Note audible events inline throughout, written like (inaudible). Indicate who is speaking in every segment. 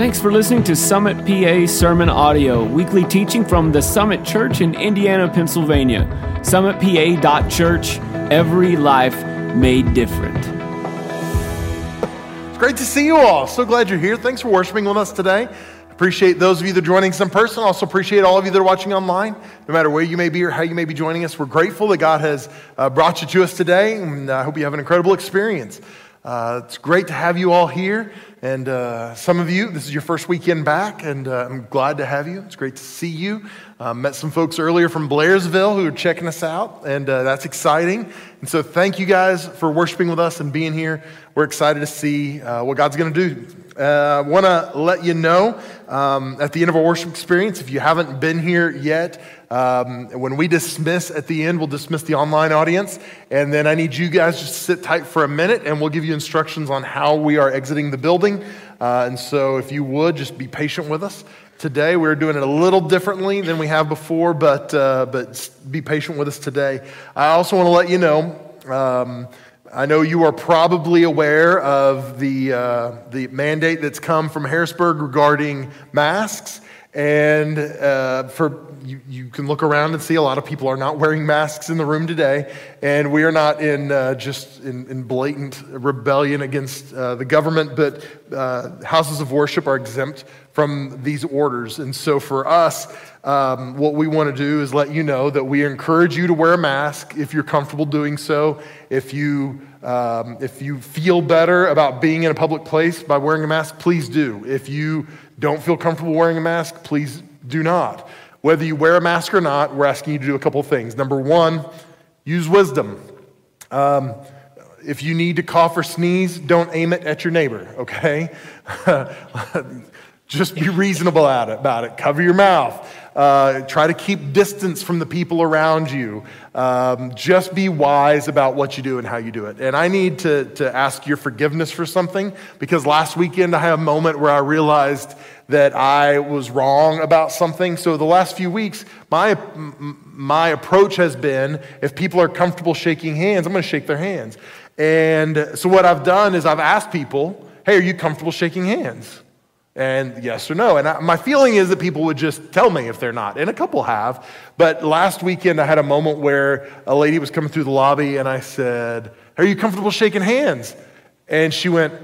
Speaker 1: Thanks for listening to Summit PA Sermon Audio, weekly teaching from the Summit Church in Indiana, Pennsylvania. SummitPA.church, every life made different.
Speaker 2: It's great to see you all. So glad you're here. Thanks for worshiping with us today. Appreciate those of you that are joining us in person. Also appreciate all of you that are watching online. No matter where you may be or how you may be joining us, we're grateful that God has uh, brought you to us today, and I hope you have an incredible experience. Uh, it's great to have you all here. And uh, some of you, this is your first weekend back, and uh, I'm glad to have you. It's great to see you. Uh, met some folks earlier from Blairsville who are checking us out, and uh, that's exciting. And so, thank you guys for worshiping with us and being here. We're excited to see uh, what God's going to do. I want to let you know um, at the end of our worship experience, if you haven't been here yet, um, when we dismiss at the end, we'll dismiss the online audience. And then I need you guys just to sit tight for a minute and we'll give you instructions on how we are exiting the building. Uh, and so if you would, just be patient with us. Today, we're doing it a little differently than we have before, but, uh, but be patient with us today. I also want to let you know. Um, I know you are probably aware of the, uh, the mandate that's come from Harrisburg regarding masks. And uh, for you, you can look around and see a lot of people are not wearing masks in the room today, and we are not in uh, just in, in, blatant rebellion against uh, the government, but uh, houses of worship are exempt from these orders. And so for us, um, what we want to do is let you know that we encourage you to wear a mask if you're comfortable doing so. If you um, if you feel better about being in a public place by wearing a mask, please do. If you don't feel comfortable wearing a mask, please do not. Whether you wear a mask or not, we're asking you to do a couple things. Number one, use wisdom. Um, if you need to cough or sneeze, don't aim it at your neighbor, okay? (laughs) Just be reasonable about it. Cover your mouth. Uh, try to keep distance from the people around you. Um, just be wise about what you do and how you do it. And I need to, to ask your forgiveness for something because last weekend I had a moment where I realized that I was wrong about something. So the last few weeks, my, my approach has been if people are comfortable shaking hands, I'm going to shake their hands. And so what I've done is I've asked people, hey, are you comfortable shaking hands? And yes or no. And I, my feeling is that people would just tell me if they're not. And a couple have. But last weekend, I had a moment where a lady was coming through the lobby and I said, Are you comfortable shaking hands? And she went,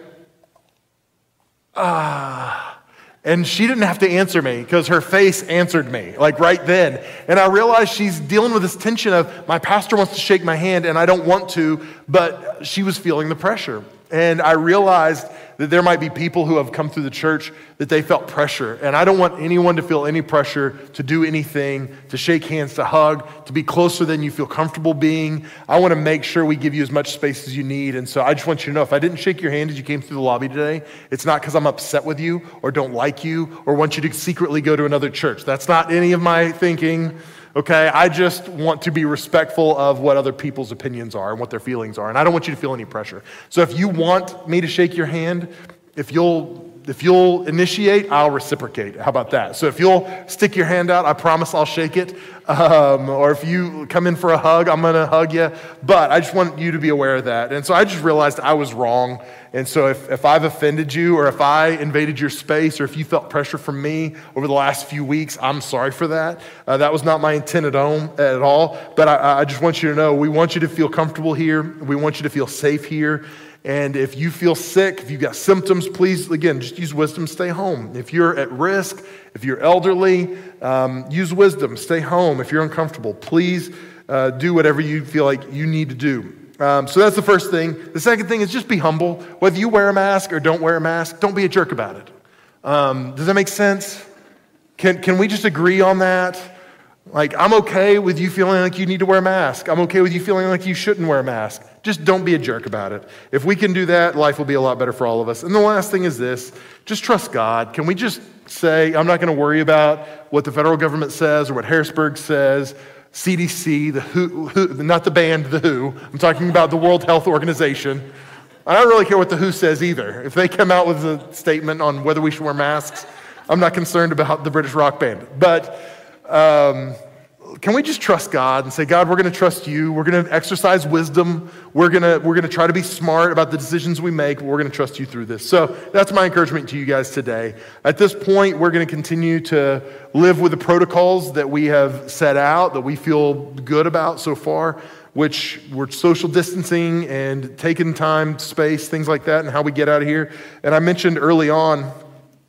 Speaker 2: Ah. And she didn't have to answer me because her face answered me, like right then. And I realized she's dealing with this tension of my pastor wants to shake my hand and I don't want to, but she was feeling the pressure. And I realized that there might be people who have come through the church that they felt pressure. And I don't want anyone to feel any pressure to do anything, to shake hands, to hug, to be closer than you feel comfortable being. I want to make sure we give you as much space as you need. And so I just want you to know if I didn't shake your hand as you came through the lobby today, it's not because I'm upset with you or don't like you or want you to secretly go to another church. That's not any of my thinking okay? I just want to be respectful of what other people's opinions are and what their feelings are, and I don't want you to feel any pressure. So if you want me to shake your hand, if you'll if you'll initiate, I'll reciprocate. How about that? So if you'll stick your hand out, I promise I'll shake it. Um, or if you come in for a hug, I'm going to hug you. But I just want you to be aware of that. And so I just realized I was wrong. And so if, if I've offended you, or if I invaded your space, or if you felt pressure from me over the last few weeks, I'm sorry for that. Uh, that was not my intent at all. At all. But I, I just want you to know we want you to feel comfortable here, we want you to feel safe here. And if you feel sick, if you've got symptoms, please, again, just use wisdom, stay home. If you're at risk, if you're elderly, um, use wisdom, stay home. If you're uncomfortable, please uh, do whatever you feel like you need to do. Um, so that's the first thing. The second thing is just be humble. Whether you wear a mask or don't wear a mask, don't be a jerk about it. Um, does that make sense? Can, can we just agree on that? Like, I'm okay with you feeling like you need to wear a mask. I'm okay with you feeling like you shouldn't wear a mask. Just don't be a jerk about it. If we can do that, life will be a lot better for all of us. And the last thing is this just trust God. Can we just say, I'm not going to worry about what the federal government says or what Harrisburg says, CDC, the WHO, WHO, not the band, the WHO. I'm talking about the World Health Organization. I don't really care what the WHO says either. If they come out with a statement on whether we should wear masks, I'm not concerned about the British rock band. But um, can we just trust God and say, God, we're going to trust you. We're going to exercise wisdom. We're going to, we're going to try to be smart about the decisions we make. We're going to trust you through this. So that's my encouragement to you guys today. At this point, we're going to continue to live with the protocols that we have set out, that we feel good about so far, which we're social distancing and taking time, space, things like that, and how we get out of here. And I mentioned early on,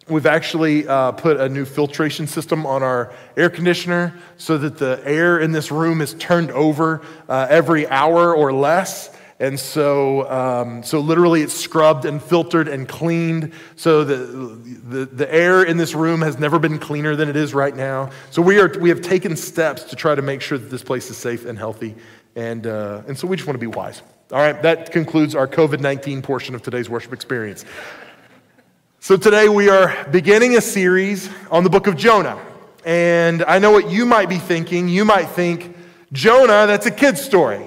Speaker 2: We've actually uh, put a new filtration system on our air conditioner so that the air in this room is turned over uh, every hour or less. And so, um, so literally it's scrubbed and filtered and cleaned. So the, the, the air in this room has never been cleaner than it is right now. So we, are, we have taken steps to try to make sure that this place is safe and healthy. And, uh, and so we just want to be wise. All right, that concludes our COVID 19 portion of today's worship experience. So today we are beginning a series on the book of Jonah. And I know what you might be thinking. You might think, Jonah, that's a kid's story.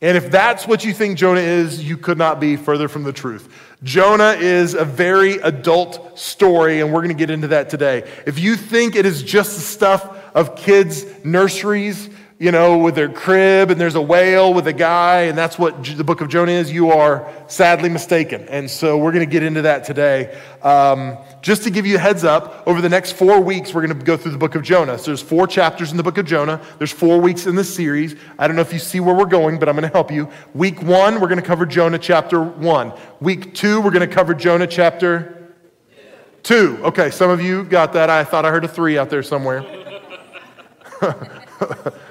Speaker 2: And if that's what you think Jonah is, you could not be further from the truth. Jonah is a very adult story, and we're going to get into that today. If you think it is just the stuff of kids' nurseries, you know, with their crib and there's a whale with a guy, and that's what the book of Jonah is, you are sadly mistaken. And so we're going to get into that today. Um, just to give you a heads up, over the next four weeks, we're going to go through the book of Jonah. So there's four chapters in the book of Jonah. There's four weeks in this series. I don't know if you see where we're going, but I'm going to help you. Week one, we're going to cover Jonah chapter one. Week two, we're going to cover Jonah chapter two. Okay, some of you got that. I thought I heard a three out there somewhere. (laughs)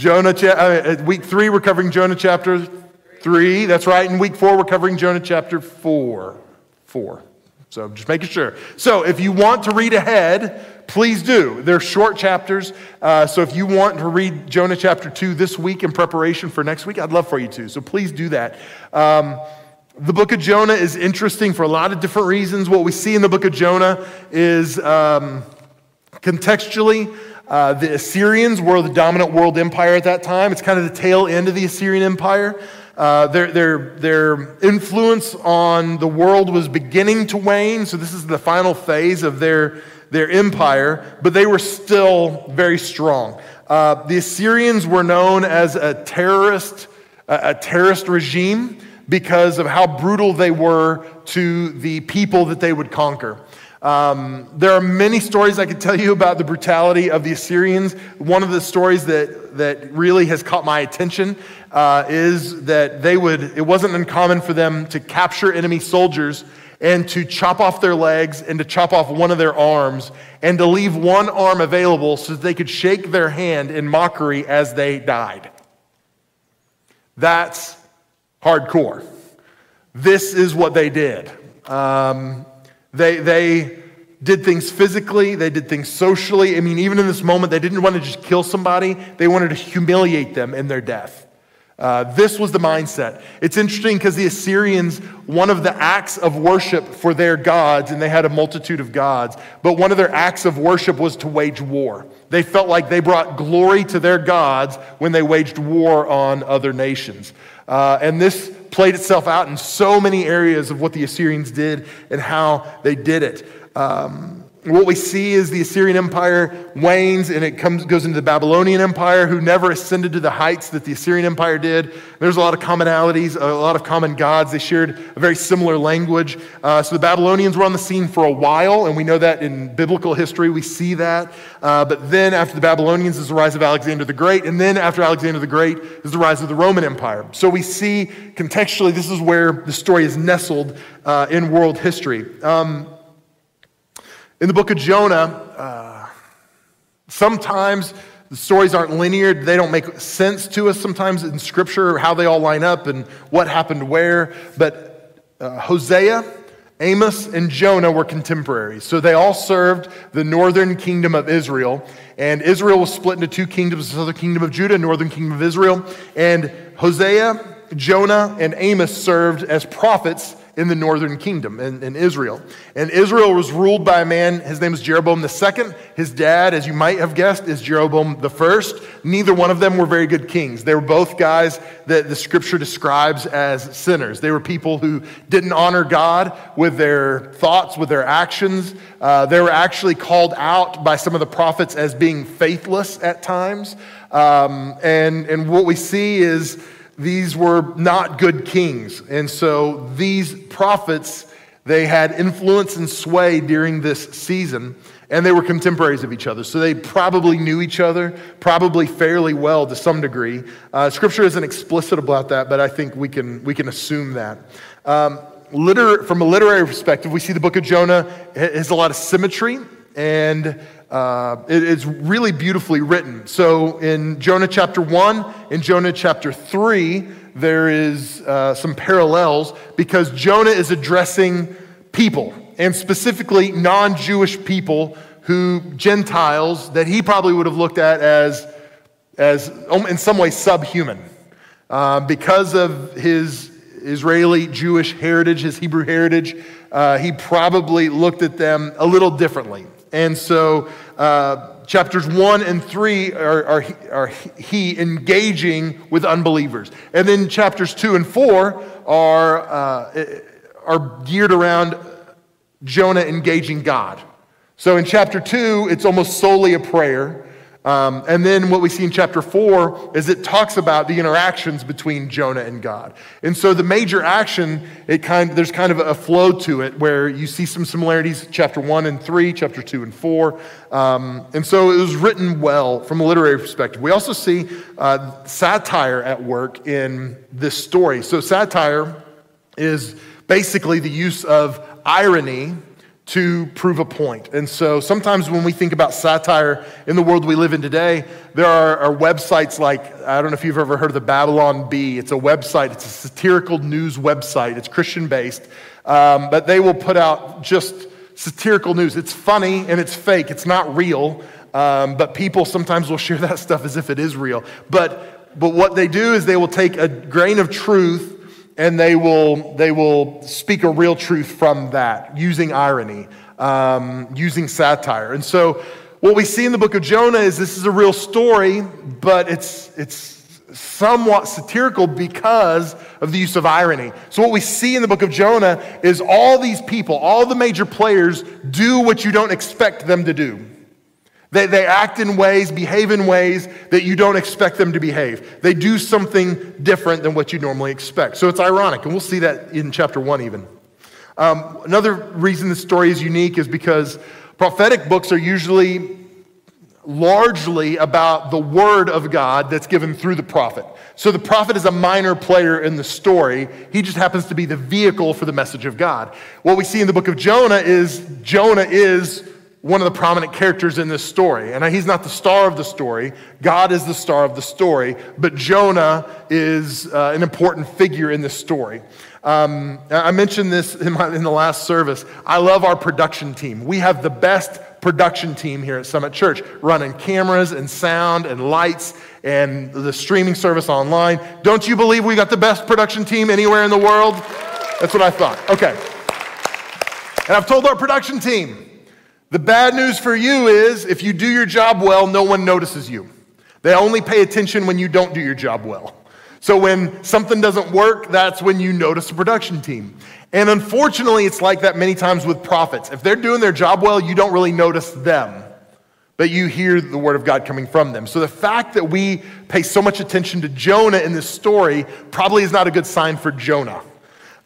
Speaker 2: Jonah, uh, week three, we're covering Jonah chapter three. That's right. In week four, we're covering Jonah chapter four. Four. So just making sure. So if you want to read ahead, please do. They're short chapters. Uh, so if you want to read Jonah chapter two this week in preparation for next week, I'd love for you to. So please do that. Um, the book of Jonah is interesting for a lot of different reasons. What we see in the book of Jonah is um, contextually, uh, the Assyrians were the dominant world empire at that time. It's kind of the tail end of the Assyrian Empire. Uh, their, their, their influence on the world was beginning to wane, so this is the final phase of their, their empire, but they were still very strong. Uh, the Assyrians were known as a terrorist, a terrorist regime because of how brutal they were to the people that they would conquer. Um, there are many stories I could tell you about the brutality of the Assyrians. One of the stories that, that really has caught my attention uh, is that they would, it wasn't uncommon for them to capture enemy soldiers and to chop off their legs and to chop off one of their arms and to leave one arm available so that they could shake their hand in mockery as they died. That's hardcore. This is what they did. Um, they, they did things physically, they did things socially. I mean, even in this moment, they didn't want to just kill somebody, they wanted to humiliate them in their death. Uh, this was the mindset. It's interesting because the Assyrians, one of the acts of worship for their gods, and they had a multitude of gods, but one of their acts of worship was to wage war. They felt like they brought glory to their gods when they waged war on other nations. Uh, and this played itself out in so many areas of what the Assyrians did and how they did it. Um, what we see is the Assyrian Empire wanes and it comes, goes into the Babylonian Empire, who never ascended to the heights that the Assyrian Empire did. There's a lot of commonalities, a lot of common gods. They shared a very similar language. Uh, so the Babylonians were on the scene for a while, and we know that in biblical history, we see that. Uh, but then after the Babylonians is the rise of Alexander the Great, and then after Alexander the Great is the rise of the Roman Empire. So we see contextually, this is where the story is nestled uh, in world history. Um, in the book of Jonah, uh, sometimes the stories aren't linear. They don't make sense to us sometimes in Scripture, how they all line up and what happened where. But uh, Hosea, Amos, and Jonah were contemporaries. So they all served the northern kingdom of Israel. And Israel was split into two kingdoms the southern kingdom of Judah, northern kingdom of Israel. And Hosea, Jonah, and Amos served as prophets in the northern kingdom in, in, Israel. And Israel was ruled by a man, his name was Jeroboam II. His dad, as you might have guessed, is Jeroboam I. Neither one of them were very good kings. They were both guys that the scripture describes as sinners. They were people who didn't honor God with their thoughts, with their actions. Uh, they were actually called out by some of the prophets as being faithless at times. Um, and, and what we see is these were not good kings. And so these prophets, they had influence and sway during this season, and they were contemporaries of each other. So they probably knew each other, probably fairly well to some degree. Uh, scripture isn't explicit about that, but I think we can, we can assume that. Um, liter- from a literary perspective, we see the book of Jonah has a lot of symmetry and uh, it is really beautifully written. So in Jonah chapter 1, in Jonah chapter 3, there is uh, some parallels because Jonah is addressing people, and specifically non Jewish people who, Gentiles, that he probably would have looked at as, as um, in some way subhuman. Uh, because of his Israeli Jewish heritage, his Hebrew heritage, uh, he probably looked at them a little differently. And so, uh, chapters one and three are, are, are, he engaging with unbelievers. And then chapters two and four are, uh, are geared around Jonah engaging God. So in chapter two, it's almost solely a prayer. Um, and then what we see in chapter four is it talks about the interactions between Jonah and God. And so the major action, it kind there's kind of a flow to it where you see some similarities, chapter one and three, chapter two and four. Um, and so it was written well from a literary perspective. We also see uh, satire at work in this story. So satire is basically the use of irony to prove a point. And so sometimes when we think about satire in the world we live in today, there are, are, websites like, I don't know if you've ever heard of the Babylon Bee. It's a website, it's a satirical news website, it's Christian based, um, but they will put out just satirical news. It's funny and it's fake, it's not real, um, but people sometimes will share (laughs) that stuff as if it is real. But, but what they do is they will take a grain of truth and they will, they will speak a real truth from that using irony, um, using satire. And so, what we see in the book of Jonah is this is a real story, but it's, it's somewhat satirical because of the use of irony. So, what we see in the book of Jonah is all these people, all the major players, do what you don't expect them to do. They, they act in ways, behave in ways that you don't expect them to behave. They do something different than what you normally expect. So it's ironic, and we'll see that in chapter one even. Um, another reason this story is unique is because prophetic books are usually largely about the word of God that's given through the prophet. So the prophet is a minor player in the story. He just happens to be the vehicle for the message of God. What we see in the book of Jonah is Jonah is one of the prominent characters in this story. And he's not the star of the story, God is the star of the story, but Jonah is uh, an important figure in this story. Um, I mentioned this in, my, in the last service. I love our production team. We have the best production team here at Summit Church, running cameras and sound and lights and the streaming service online. Don't you believe we got the best production team anywhere in the world? That's what I thought. Okay. And I've told our production team, the bad news for you is if you do your job well, no one notices you. They only pay attention when you don't do your job well. So when something doesn't work, that's when you notice the production team. And unfortunately, it's like that many times with prophets. If they're doing their job well, you don't really notice them, but you hear the word of God coming from them. So the fact that we pay so much attention to Jonah in this story probably is not a good sign for Jonah.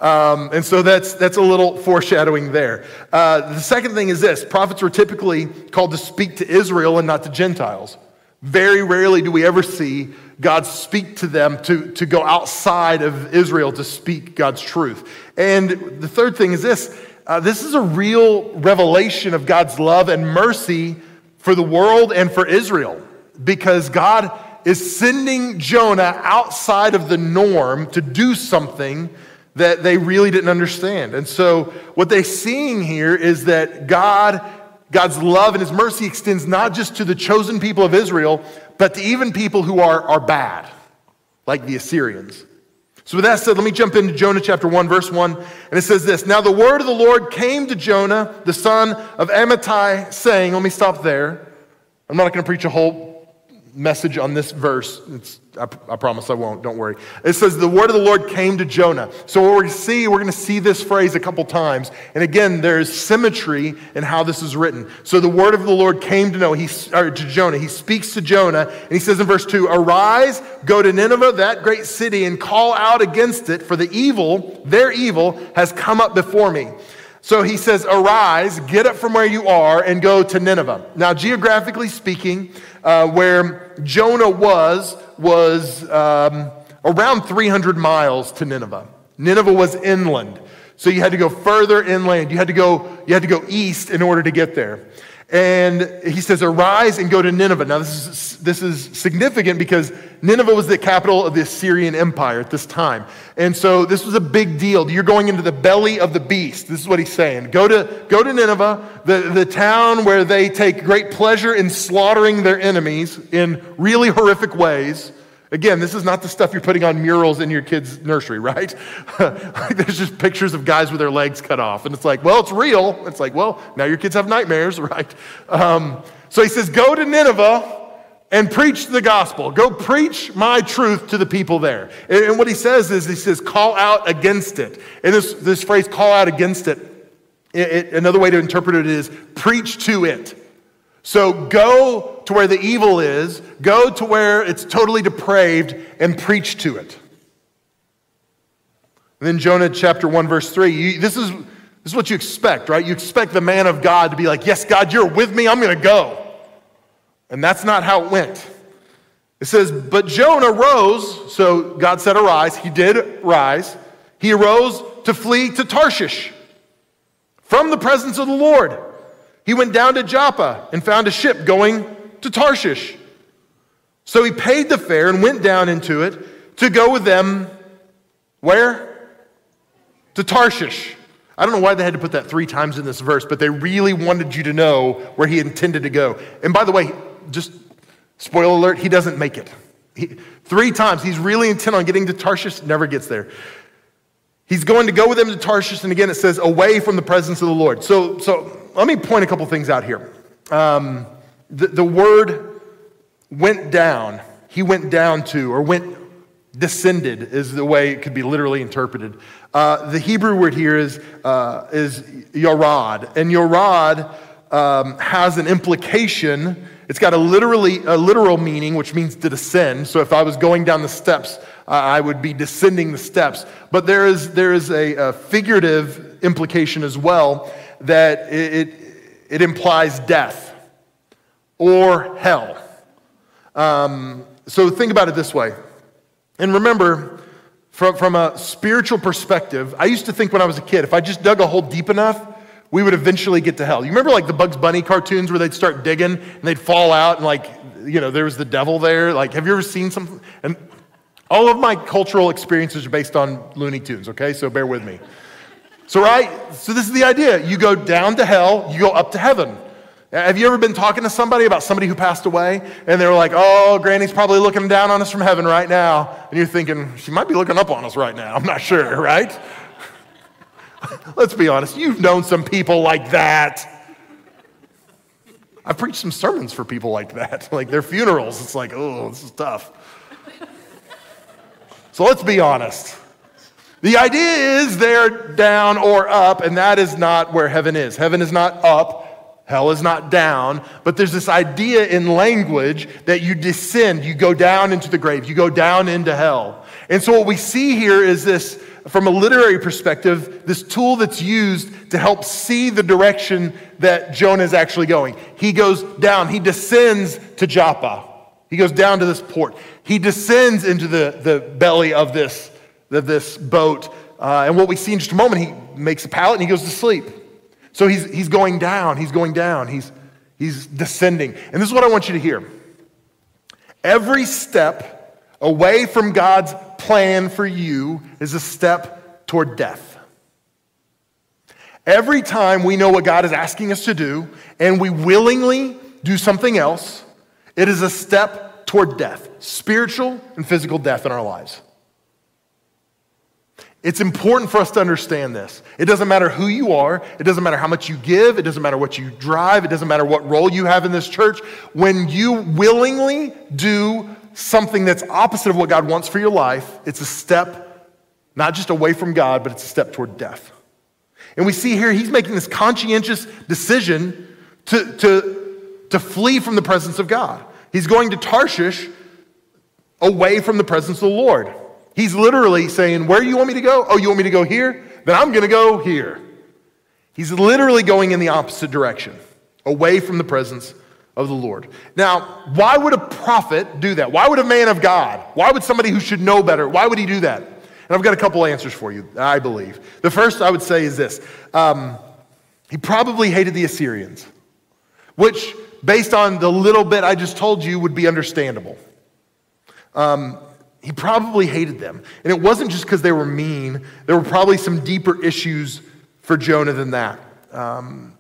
Speaker 2: Um, and so that's, that's a little foreshadowing there. Uh, the second thing is this prophets were typically called to speak to Israel and not to Gentiles. Very rarely do we ever see God speak to them to, to go outside of Israel to speak God's truth. And the third thing is this uh, this is a real revelation of God's love and mercy for the world and for Israel because God is sending Jonah outside of the norm to do something that they really didn't understand. And so what they're seeing here is that God, God's love and his mercy extends not just to the chosen people of Israel, but to even people who are, are bad, like the Assyrians. So, with that said, let me jump into Jonah chapter 1, verse 1. And it says this Now the word of the Lord came to Jonah, the son of Amittai, saying, Let me stop there. I'm not going to preach a whole message on this verse. I, I, promise I won't, don't worry. It says, The word of the Lord came to Jonah. So, what to see, we're going to see this phrase a couple times. And again, there's symmetry in how this is written. So, the word of the Lord came to, know, he, to Jonah. He speaks to Jonah, and he says in verse 2 Arise, go to Nineveh, that great city, and call out against it, for the evil, their evil, has come up before me. So he says, Arise, get up from where you are, and go to Nineveh. Now, geographically speaking, uh, where Jonah was, was um, around 300 miles to Nineveh. Nineveh was inland. So you had to go further inland. You had to go, you had to go east in order to get there. And he says, Arise and go to Nineveh. Now, this is, this is significant because Nineveh was the capital of the Assyrian Empire at this time. And so this was a big deal. You're going into the belly of the beast. This is what he's saying. Go to, go to Nineveh, the, the town where they take great pleasure in slaughtering their enemies in really horrific ways. Again, this is not the stuff you're putting on murals in your kid's nursery, right? (laughs) There's just pictures of guys with their legs cut off. And it's like, well, it's real. It's like, well, now your kids have nightmares, (laughs) right? Um, so he says, go to Nineveh and preach the gospel. Go preach my truth to the people there. And, and what he says is, he says, call out against it. And this, this phrase, call out against it, it, it another way to interpret it is, preach to it. So go to where the evil is, go to where it's totally depraved, and preach to it. And then Jonah chapter 1, verse 3. You, this, is, this is what you expect, right? You expect the man of God to be like, Yes, God, you're with me, I'm going to go. And that's not how it went. It says, But Jonah rose, so God said, Arise. He did rise. He arose to flee to Tarshish from the presence of the Lord. He went down to Joppa and found a ship going to Tarshish. So he paid the fare and went down into it to go with them where? To Tarshish. I don't know why they had to put that three times in this verse, but they really wanted you to know where he intended to go. And by the way, just spoiler alert, he doesn't make it. He, three times, he's really intent on getting to Tarshish, never gets there. He's going to go with them to Tarshish, and again it says, away from the presence of the Lord. So, so let me point a couple things out here. Um, the, the word went down, he went down to, or went descended is the way it could be literally interpreted. Uh, the Hebrew word here is, uh, is yorad, and yorad um, has an implication. It's got a literally a literal meaning, which means to descend. So if I was going down the steps, uh, I would be descending the steps. But there is there is a, a figurative implication as well that it, it, it implies death or hell. Um, so think about it this way. And remember, from, from a spiritual perspective, I used to think when I was a kid, if I just dug a hole deep enough, we would eventually get to hell. You remember like the Bugs Bunny cartoons where they'd start digging and they'd fall out and like, you know, there was the devil there? Like, have you ever seen something? And all of my cultural experiences are based on Looney Tunes, okay? So bear with me. So, right? So, this is the idea. You go down to hell, you go up to heaven. Have you ever been talking to somebody about somebody who passed away and they were like, oh, Granny's probably looking down on us from heaven right now? And you're thinking, she might be looking up on us right now. I'm not sure, right? (laughs) Let's be honest, you've known some people like that. I've preached some sermons for people like that, (laughs) like their funerals. It's like, oh, this is tough. So let's be honest. The idea is they're down or up, and that is not where heaven is. Heaven is not up, hell is not down, but there's this idea in language that you descend, you go down into the grave, you go down into hell. And so what we see here is this, from a literary perspective, this tool that's used to help see the direction that Jonah is actually going. He goes down, he descends to Joppa. He goes down to this port. He descends into the, the belly of this this boat. Uh, and what we see in just a moment, he makes a pallet and he goes to sleep. So he's, he's going down, he's going down, he's, he's descending. And this is what I want you to hear. Every step away from God's plan for you is a step toward death. Every time we know what God is asking us to do and we willingly do something else, it is a step toward death, spiritual and physical death in our lives. It's important for us to understand this. It doesn't matter who you are, it doesn't matter how much you give, it doesn't matter what you drive, it doesn't matter what role you have in this church. When you willingly do something that's opposite of what God wants for your life, it's a step not just away from God, but it's a step toward death. And we see here he's making this conscientious decision to, to, to flee from the presence of God. He's going to Tarshish away from the presence of the Lord. He's literally saying, Where do you want me to go? Oh, you want me to go here? Then I'm going to go here. He's literally going in the opposite direction, away from the presence of the Lord. Now, why would a prophet do that? Why would a man of God? Why would somebody who should know better? Why would he do that? And I've got a couple answers for you, I believe. The first I would say is this um, he probably hated the Assyrians, which, based on the little bit I just told you, would be understandable. Um, he probably hated them. And it wasn't just because they were mean, there were probably some deeper issues for Jonah than that. Um,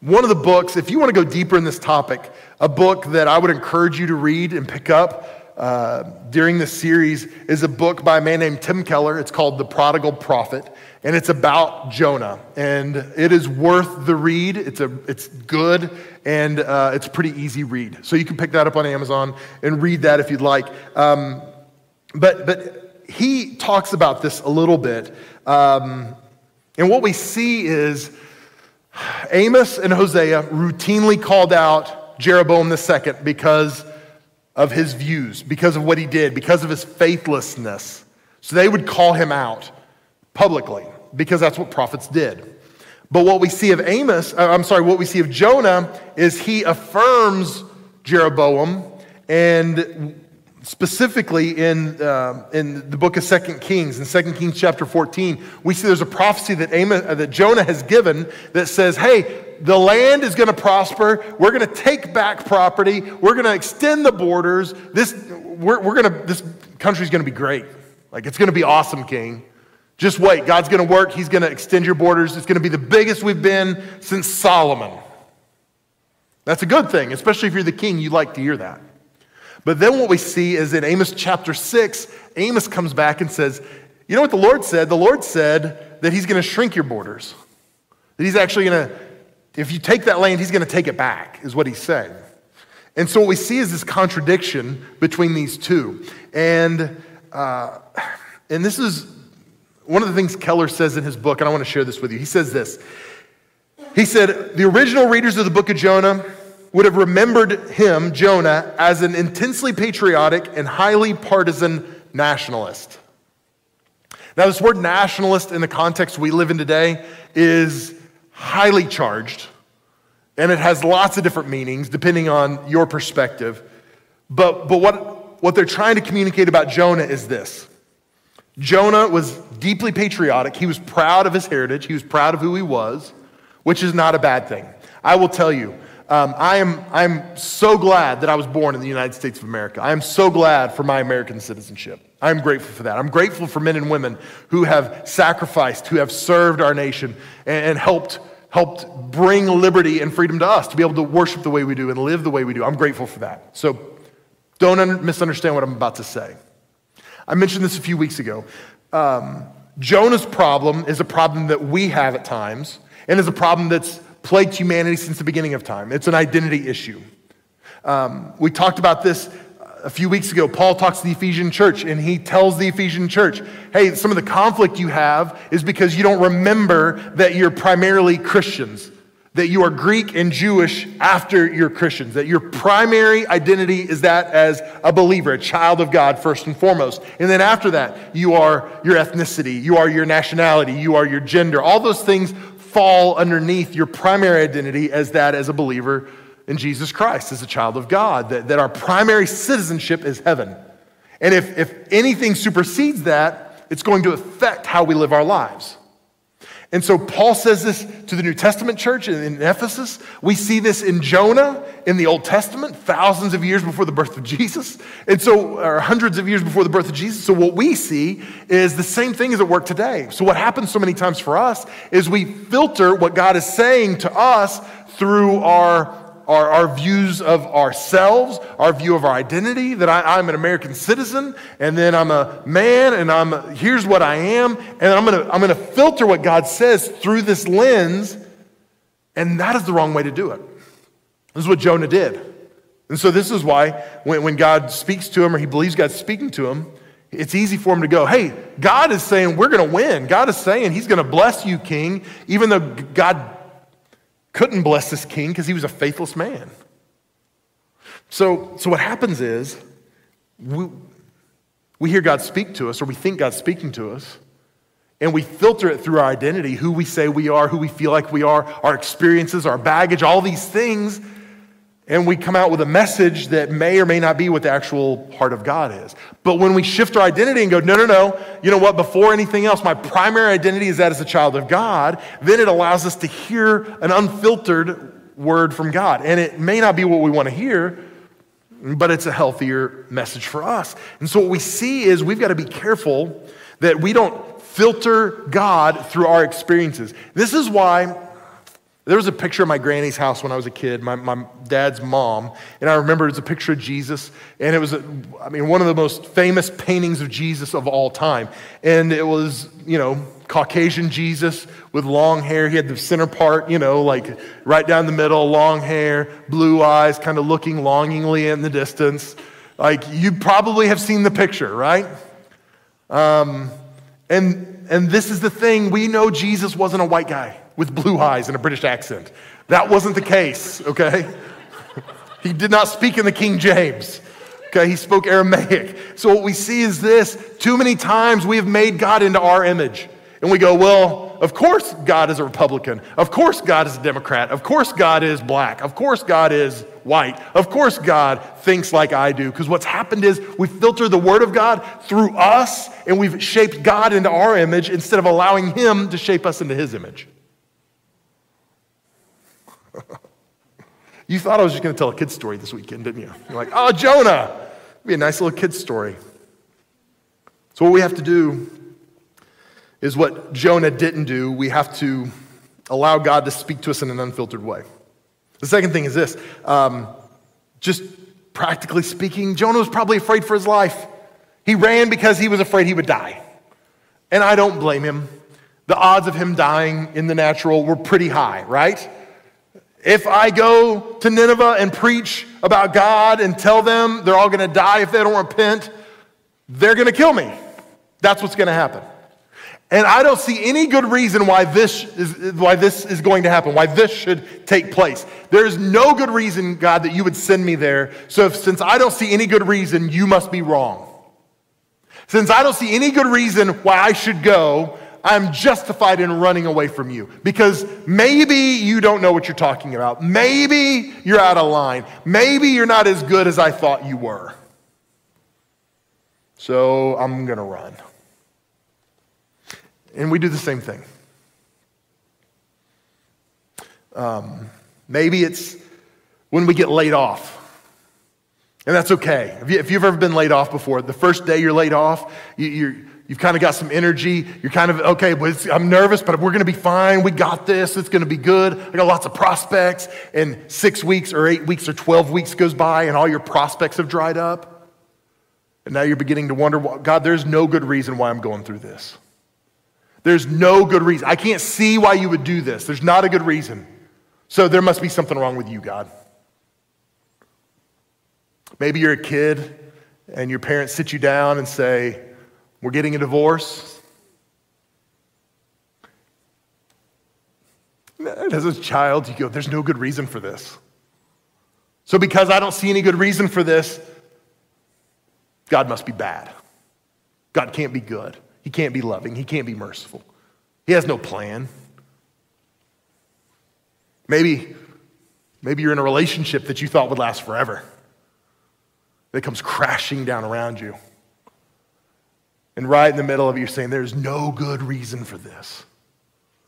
Speaker 2: one of the books, if you want to go deeper in this topic, a book that I would encourage you to read and pick up uh, during this series is a book by a man named Tim Keller. It's called The Prodigal Prophet, and it's about Jonah. And it is worth the read. It's, a, it's good, and uh, it's a pretty easy read. So you can pick that up on Amazon and read that if you'd like. Um, but, but he talks about this a little bit. Um, and what we see is Amos and Hosea routinely called out Jeroboam II because of his views, because of what he did, because of his faithlessness. So they would call him out publicly because that's what prophets did. But what we see of Amos, uh, I'm sorry, what we see of Jonah is he affirms Jeroboam and specifically in, uh, in the book of Second Kings, in Second Kings chapter 14, we see there's a prophecy that, Amos, uh, that Jonah has given that says, hey, the land is going to prosper. We're going to take back property. We're going to extend the borders. This, we're, we're going to, this country's going to be great. Like, it's going to be awesome, king. Just wait. God's going to work. He's going to extend your borders. It's going to be the biggest we've been since Solomon. That's a good thing, especially if you're the king. You like to hear that. But then what we see is in Amos chapter 6, Amos comes back and says, You know what the Lord said? The Lord said that He's going to shrink your borders. That He's actually going to, if you take that land, He's going to take it back, is what He's saying. And so what we see is this contradiction between these two. And, uh, and this is one of the things Keller says in his book, and I want to share this with you. He says this. He said, The original readers of the book of Jonah would have remembered him, Jonah, as an intensely patriotic and highly partisan nationalist. Now, this word nationalist in the context we live in today is highly charged, and it has lots of different meanings depending on your perspective. But, but what, what they're trying to communicate about Jonah is this Jonah was deeply patriotic. He was proud of his heritage, he was proud of who he was, which is not a bad thing. I will tell you, um, I am I'm so glad that I was born in the United States of America. I am so glad for my American citizenship. I'm grateful for that. I'm grateful for men and women who have sacrificed, who have served our nation, and, and helped helped bring liberty and freedom to us to be able to worship the way we do and live the way we do. I'm grateful for that. So don't un- misunderstand what I'm about to say. I mentioned this a few weeks ago. Um, Jonah's problem is a problem that we have at times, and is a problem that's plagued humanity since the beginning of time. It's an identity issue. Um, we talked about this a few weeks ago. Paul talks to the Ephesian church and he tells the Ephesian church, hey, some of the conflict you have is because you don't remember that you're primarily Christians, that you are Greek and Jewish after you're Christians, that your primary identity is that as a believer, a child of God, first and foremost. And then after that, you are your ethnicity, you are your nationality, you are your gender. All those things fall underneath your primary identity as that as a believer in Jesus Christ, as a child of God, that, that our primary citizenship is heaven. And if, if anything supersedes that, it's going to affect how we live our lives. And so Paul says this to the New Testament church in Ephesus. We see this in Jonah in the Old Testament, thousands of years before the birth of Jesus. And so, or hundreds of years before the birth of Jesus. So, what we see is the same thing as at work today. So, what happens so many times for us is we filter what God is saying to us through our our, our views of ourselves, our view of our identity, that I, am an American citizen, and then I'm a man, and I'm a, here's what I am, and I'm gonna, I'm gonna filter what God says through this lens, and that is the wrong way to do it. This is what Jonah did. And so this is why when, when God speaks to him or he believes God's speaking to him, it's easy for him to go, hey, God is saying we're going to win. God is saying he's going to bless you, king, even though God couldn't bless this king because he was a faithless man. So, so what happens is we, we hear God speak to us, or we think God's speaking to us, and we filter it through our identity, who we say we are, who we feel like we are, our experiences, our baggage, all these things and we come out with a message that may or may not be what the actual heart of God is. But when we shift our identity and go, no, no, no, you know what, before anything else, my primary identity is that as a child of God, then it allows us to hear an unfiltered word from God. And it may not be what we want to hear, but it's a healthier message for us. And so what we see is we've got to be careful that we don't filter God through our experiences. This is why there was a picture of my granny's house when I was a kid, my, my dad's mom, and I remember it was a picture of Jesus, and it was, a, I mean, one of the most famous paintings of Jesus of all time. And it was, you know, Caucasian Jesus with long hair. He had the center part, you know, like right down the middle, long hair, blue eyes, kind of looking longingly in the distance. Like you probably have seen the picture, right? Um, and, and this is the thing we know Jesus wasn't a white guy with blue eyes and a British accent. That wasn't the case, okay? (laughs) he did not speak in the King James. Okay, he spoke Aramaic. So what we see is this too many times we have made God into our image. And we go, well, of course God is a Republican. Of course God is a Democrat. Of course God is black. Of course God is white. Of course God thinks like I do. Because what's happened is we filter the Word of God through us and we've shaped God into our image instead of allowing Him to shape us into His image. (laughs) you thought I was just going to tell a kid's story this weekend, didn't you? You're like, oh, Jonah. It'd be a nice little kid's story. So, what we have to do is what Jonah didn't do. We have to allow God to speak to us in an unfiltered way. The second thing is this um, just practically speaking, Jonah was probably afraid for his life. He ran because he was afraid he would die. And I don't blame him. The odds of him dying in the natural were pretty high, right? If I go to Nineveh and preach about God and tell them they're all going to die if they don't repent, they're going to kill me. That's what's going to happen. And I don't see any good reason why this is why this is going to happen, why this should take place. There's no good reason, God, that you would send me there. So if, since I don't see any good reason, you must be wrong. Since I don't see any good reason why I should go, I'm justified in running away from you because maybe you don't know what you're talking about. Maybe you're out of line. Maybe you're not as good as I thought you were. So I'm going to run. And we do the same thing. Um, maybe it's when we get laid off. And that's okay. If, you, have ever been laid off before, the first day you're laid off, you, You've kind of got some energy. You're kind of, okay, but I'm nervous, but we're going to be fine. We got this. It's going to be good. I got lots of prospects. And six weeks or eight weeks or 12 weeks goes by, and all your prospects have dried up. And now you're beginning to wonder, God, there's no good reason why I'm going through this. There's no good reason. I can't see why you would do this. There's not a good reason. So there must be something wrong with you, God. Maybe you're a kid and your parents sit you down and say, we're getting a divorce. As a child, you go, there's no good reason for this. So, because I don't see any good reason for this, God must be bad. God can't be good. He can't be loving. He can't be merciful. He has no plan. Maybe, maybe you're in a relationship that you thought would last forever that comes crashing down around you. And right in the middle of you're saying, There's no good reason for this.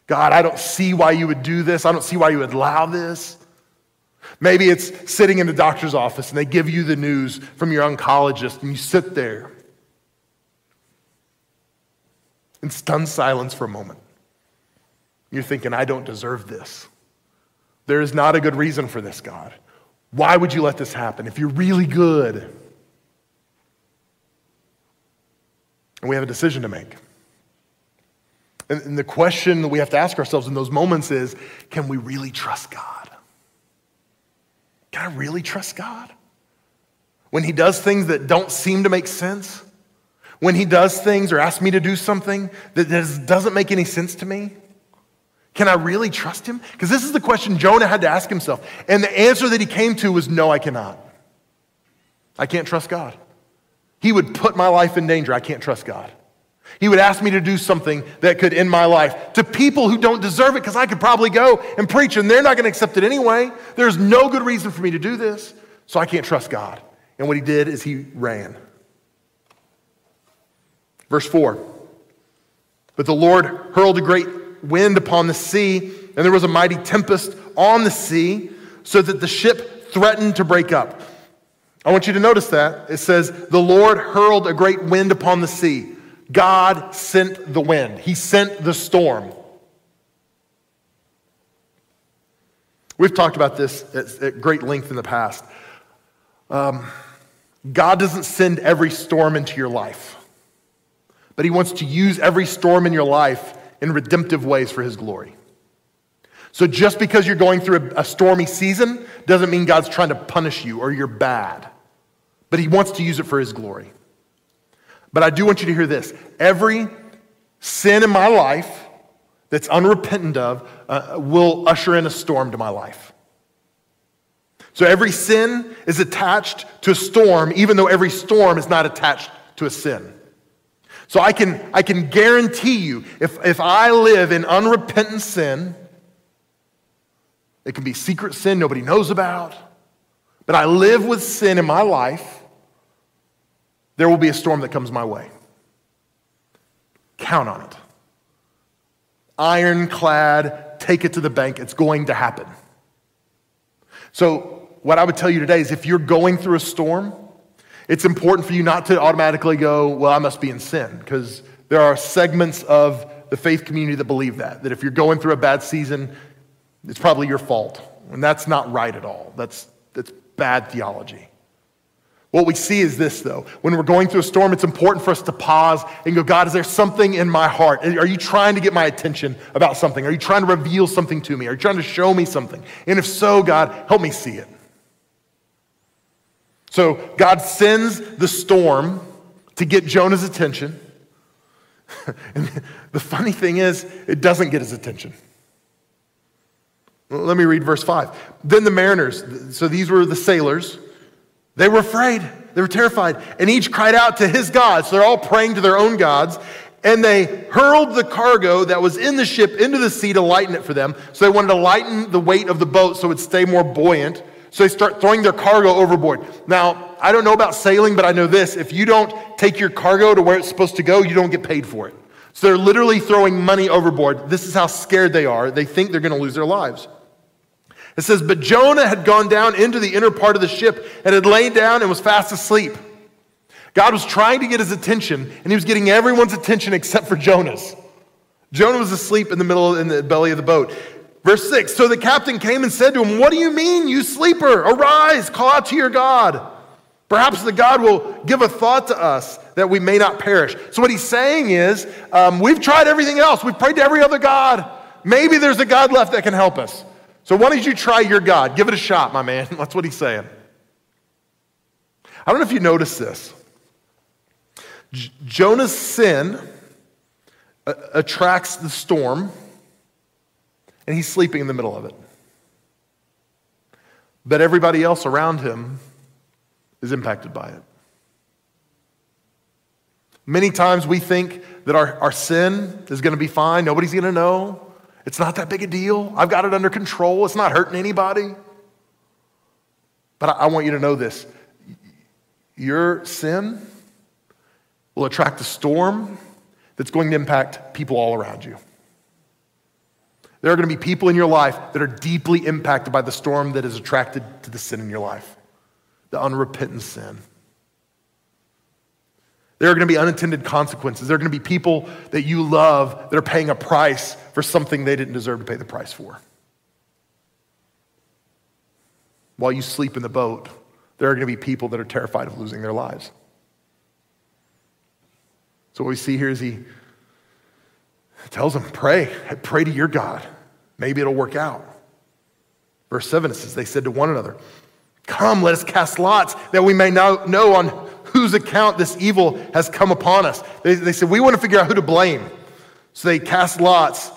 Speaker 2: God, I don't see why you would do this. I don't see why you would allow this. Maybe it's sitting in the doctor's office and they give you the news from your oncologist and you sit there in stunned silence for a moment. You're thinking, I don't deserve this. There is not a good reason for this, God. Why would you let this happen if you're really good? And we have a decision to make. And, and the question that we have to ask ourselves in those moments is can we really trust God? Can I really trust God? When He does things that don't seem to make sense? When He does things or asks me to do something that doesn't make any sense to me? Can I really trust him? Because this is the question Jonah had to ask himself. And the answer that he came to was no, I cannot. I can't trust God. He would put my life in danger. I can't trust God. He would ask me to do something that could end my life to people who don't deserve it because I could probably go and preach and they're not going to accept it anyway. There's no good reason for me to do this, so I can't trust God. And what he did is he ran. Verse 4 But the Lord hurled a great wind upon the sea, and there was a mighty tempest on the sea, so that the ship threatened to break up. I want you to notice that. It says, The Lord hurled a great wind upon the sea. God sent the wind, He sent the storm. We've talked about this at, at great length in the past. Um, God doesn't send every storm into your life, but He wants to use every storm in your life in redemptive ways for his glory. So just because you're going through a, a, stormy season doesn't mean God's trying to punish you or you're bad, but he wants to use it for his glory. But I do want you to hear this every sin in my life that's unrepentant of uh, will usher in a storm to my life. So every sin is attached to a storm, even though every storm is not attached to a sin. So I can, I can guarantee you, if, if I live in unrepentant sin, it can be secret sin nobody knows about, but I live with sin in my life, there will be a storm that comes my way. Count on it. Ironclad, take it to the bank. It's going to happen. So, what I would tell you today is if you're going through a storm, it's important for you not to automatically go, well, I must be in sin, because there are segments of the faith community that believe that, that if you're going through a bad season, it's probably your fault. And that's not right at all. That's, that's bad theology. What we see is this, though. When we're going through a storm, it's important for us to pause and go, God, is there something in my heart? Are you trying to get my attention about something? Are you trying to reveal something to me? Are you trying to show me something? And if so, God, help me see it. So God sends the storm to get Jonah's attention. (laughs) and the funny thing is, it doesn't get his attention. Let me read verse 5. Then the mariners, so these were the sailors, they were afraid. They were terrified. And each cried out to his God. So they're all praying to their own gods. And they hurled the cargo that was in the ship into the sea to lighten it for them. So they wanted to lighten the weight of the boat so it would stay more buoyant. So they start throwing their cargo overboard. Now, I don't know about sailing, but I know this. If you don't take your cargo to where it's supposed to go, you don't get paid for it. So they're literally throwing money overboard. This is how scared they are. They think they're going to lose their lives. It says, But Jonah had gone down into the inner part of the ship and had lain down and was fast asleep. God was trying to get his attention, and he was getting everyone's attention except for Jonah's. Jonah was asleep in the middle, in the belly of the boat. Verse 6 So the captain came and said to him, What do you mean, you sleeper? Arise, call out to your God. Perhaps the God will give a thought to us that we may not perish. So, what he's saying is, um, we've tried everything else. We've prayed to every other God. Maybe there's a God left that can help us. So, why don't you try your God? Give it a shot, my man. (laughs) That's what he's saying. I don't know if you noticed this. J- Jonah's sin uh, attracts the storm and he's sleeping in the middle of it. But everybody else around him is impacted by it. Many times we think that our, our sin is going to be fine, nobody's going to know. It's not that big a deal. I've got it under control, it's not hurting anybody. But I, I want you to know this your sin will attract a storm that's going to impact people all around you. There are going to be people in your life that are deeply impacted by the storm that is attracted to the sin in your life, the unrepentant sin. There are going to be unintended consequences. There are going to be people that you love that are paying a price for something they didn't deserve to pay the price for. while you sleep in the boat, there are going to be people that are terrified of losing their lives. So, what we see here is he tells them, Pray, pray to your God. Maybe it'll work out. Verse 7 it says, They said to one another, Come, let us cast lots that we may know, on whose account this evil has come upon us. They, they said, We want to figure out who to blame. So they cast lots,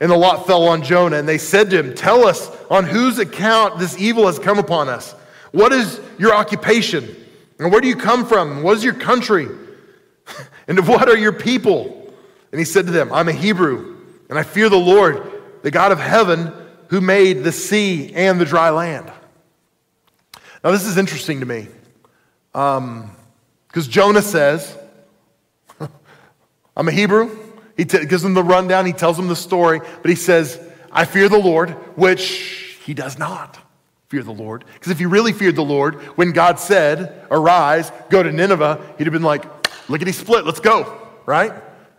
Speaker 2: and the lot fell on Jonah. And they said to him, Tell us on whose account this evil has come upon us. What is your occupation? And where do you come from? What is your country? (laughs) and of what are your people? And he said to them, I'm a Hebrew, and I fear the Lord, the God of heaven, who made the sea and the dry land. Now, this is interesting to me. Um, Because Jonah says, (laughs) I'm a Hebrew. He t- gives them the rundown, he tells them the story, but he says, I fear the Lord, which he does not fear the Lord. Because if he really feared the Lord, when God said, Arise, go to Nineveh, he'd have been like, Lickety split, let's go, right?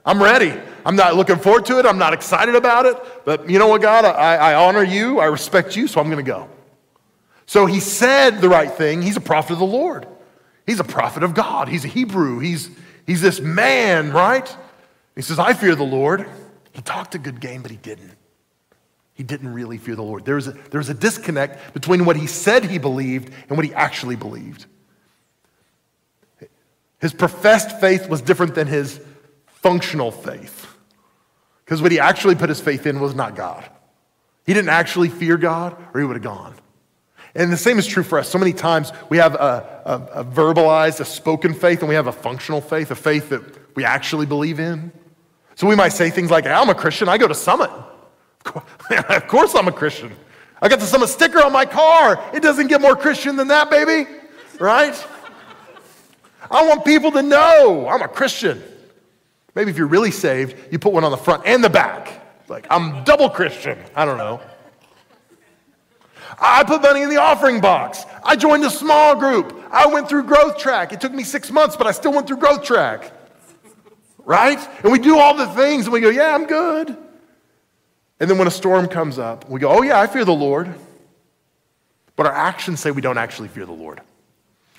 Speaker 2: I'm ready. I'm not looking forward to it. I'm not excited about it. But you know what, God? I, I honor you. I respect you, so I'm going to go. So he said the right thing. He's a prophet of the Lord. He's a prophet of God. He's a Hebrew. He's, he's this man, right? He says, I fear the Lord. He talked a good game, but he didn't. He didn't really fear the Lord. There was a, there was a disconnect between what he said he believed and what he actually believed. His professed faith was different than his functional faith. Because what he actually put his faith in was not God. He didn't actually fear God, or he would have gone. And the same is true for us. So many times we have a, a, a, verbalized, a spoken faith, and we have a functional faith, a faith that we actually believe in. So we might say things like, I'm a Christian, I go to Summit. (laughs) Of course I'm a Christian. I got the Summit sticker on my car. It doesn't get more Christian than that, baby, right? I want people to know I'm a Christian. Maybe if you're really saved, you put one on the front and the back. Like, I'm double Christian. I don't know. I put money in the offering box. I joined a small group. I went through growth track. It took me six months, but I still went through growth track. Right? And we do all the things and we go, yeah, I'm good. And then when a storm comes up, we go, oh, yeah, I fear the Lord. But our actions say we don't actually fear the Lord.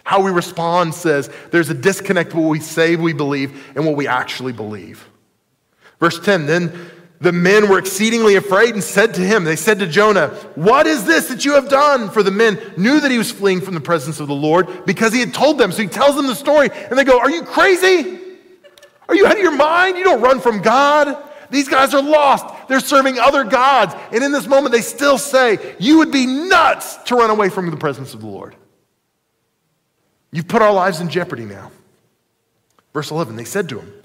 Speaker 2: How we respond says there's a disconnect between what we say we believe and what we actually believe. Verse 10 Then the men were exceedingly afraid and said to him, They said to Jonah, What is this that you have done? For the men knew that he was fleeing from the presence of the Lord because he had told them. So he tells them the story, and they go, Are you crazy? Are you out of your mind? You don't run from God. These guys are lost. They're serving other gods. And in this moment, they still say, You would be nuts to run away from the presence of the Lord. You've put our lives in jeopardy now. Verse 11, they said to him,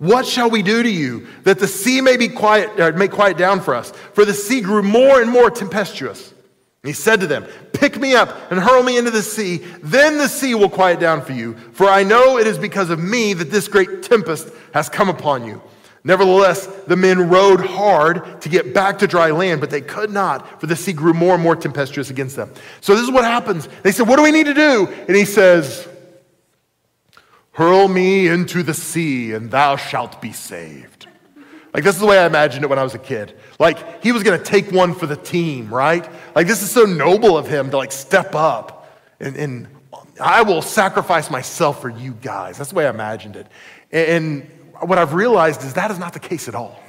Speaker 2: what shall we do to you that the sea may be quiet, or may quiet down for us? For the sea grew more and more tempestuous. And he said to them, Pick me up and hurl me into the sea, then the sea will quiet down for you. For I know it is because of me that this great tempest has come upon you. Nevertheless, the men rowed hard to get back to dry land, but they could not, for the sea grew more and more tempestuous against them. So this is what happens. They said, What do we need to do? And he says, Hurl me into the sea, and thou shalt be saved. Like, this is the way I imagined it when I was a kid. Like, he was going to take one for the team, right? Like, this is so noble of him to, like, step up and, and I will sacrifice myself for you guys. That's the way I imagined it. And what I've realized is that is not the case at all.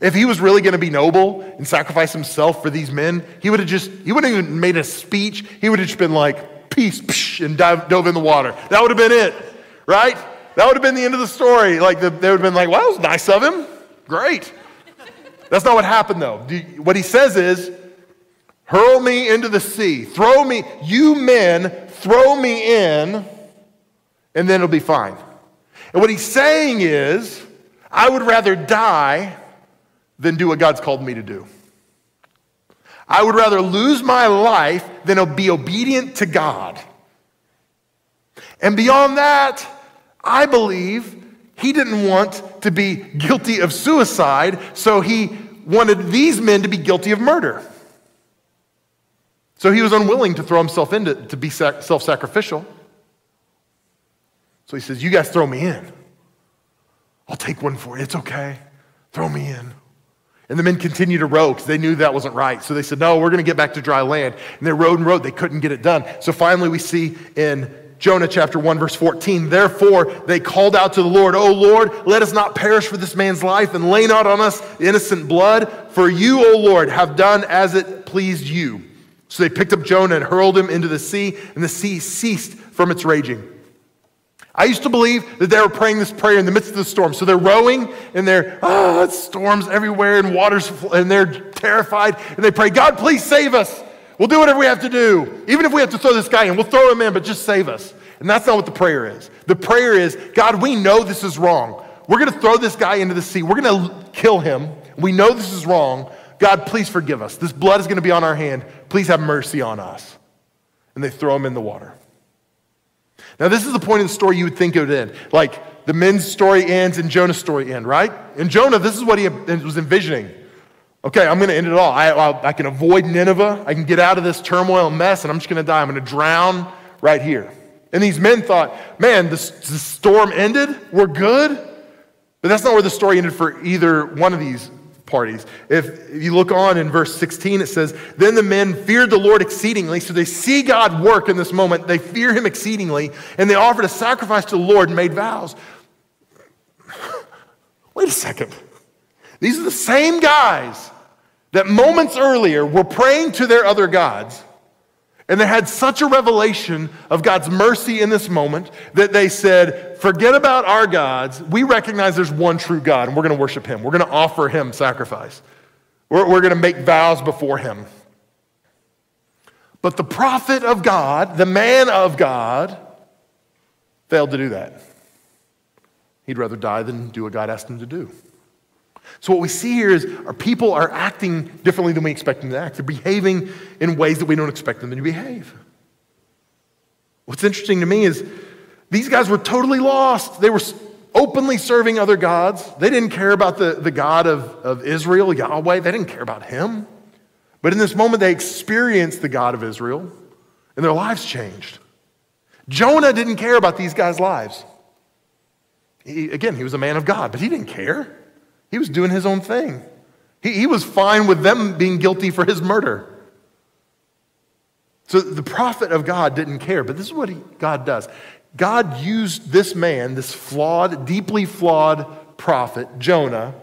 Speaker 2: If he was really going to be noble and sacrifice himself for these men, he would have just, he wouldn't even made a speech. He would have just been like, peace, and dive, dove in the water. That would have been it right? That would have been the end of the story. Like the, they would have been like, well, that was nice of him. Great. That's not what happened, though. What he says is, hurl me into the sea. Throw me, you men, throw me in, and then it'll be fine. And what he's saying is, I would rather die than do what God's called me to do. I would rather lose my life than be obedient to God. And beyond that, I believe he didn't want to be guilty of suicide, so he wanted these men to be guilty of murder. So he was unwilling to throw himself into to be self sacrificial. So he says, You guys throw me in. I'll take one for you. It's okay. Throw me in. And the men continued to row because they knew that wasn't right. So they said, No, we're going to get back to dry land. And they rowed and rowed. They couldn't get it done. So finally, we see in Jonah chapter 1, verse 14, therefore they called out to the Lord, O Lord, let us not perish for this man's life and lay not on us innocent blood. For you, O Lord, have done as it pleased you. So they picked up Jonah and hurled him into the sea, and the sea ceased from its raging. I used to believe that they were praying this prayer in the midst of the storm. So they're rowing and they're, oh, storms everywhere and waters, and they're terrified. And they pray, God, please save us. We'll do whatever we have to do. Even if we have to throw this guy in, we'll throw him in, but just save us. And that's not what the prayer is. The prayer is, God, we know this is wrong. We're going to throw this guy into the sea. We're going to kill him. We know this is wrong. God, please forgive us. This blood is going to be on our hand. Please have mercy on us. And they throw him in the water. Now, this is the point of the story you would think it would end. Like the men's story ends and Jonah's story end, right? In Jonah, this is what he was envisioning. Okay, I'm going to end it all. I, I, I can avoid Nineveh. I can get out of this turmoil and mess, and I'm just going to die. I'm going to drown right here. And these men thought, man, the, the storm ended. We're good. But that's not where the story ended for either one of these parties. If you look on in verse 16, it says, Then the men feared the Lord exceedingly. So they see God work in this moment. They fear him exceedingly, and they offered a sacrifice to the Lord and made vows. (laughs) Wait a second. These are the same guys that moments earlier were praying to their other gods. And they had such a revelation of God's mercy in this moment that they said, Forget about our gods. We recognize there's one true God, and we're going to worship him. We're going to offer him sacrifice. We're, we're going to make vows before him. But the prophet of God, the man of God, failed to do that. He'd rather die than do what God asked him to do. So, what we see here is our people are acting differently than we expect them to act. They're behaving in ways that we don't expect them to behave. What's interesting to me is these guys were totally lost. They were openly serving other gods. They didn't care about the, the God of, of Israel, Yahweh. They didn't care about him. But in this moment, they experienced the God of Israel, and their lives changed. Jonah didn't care about these guys' lives. He, again, he was a man of God, but he didn't care. He was doing his own thing. He, he was fine with them being guilty for his murder. So the prophet of God didn't care, but this is what he, God does. God used this man, this flawed, deeply flawed prophet, Jonah,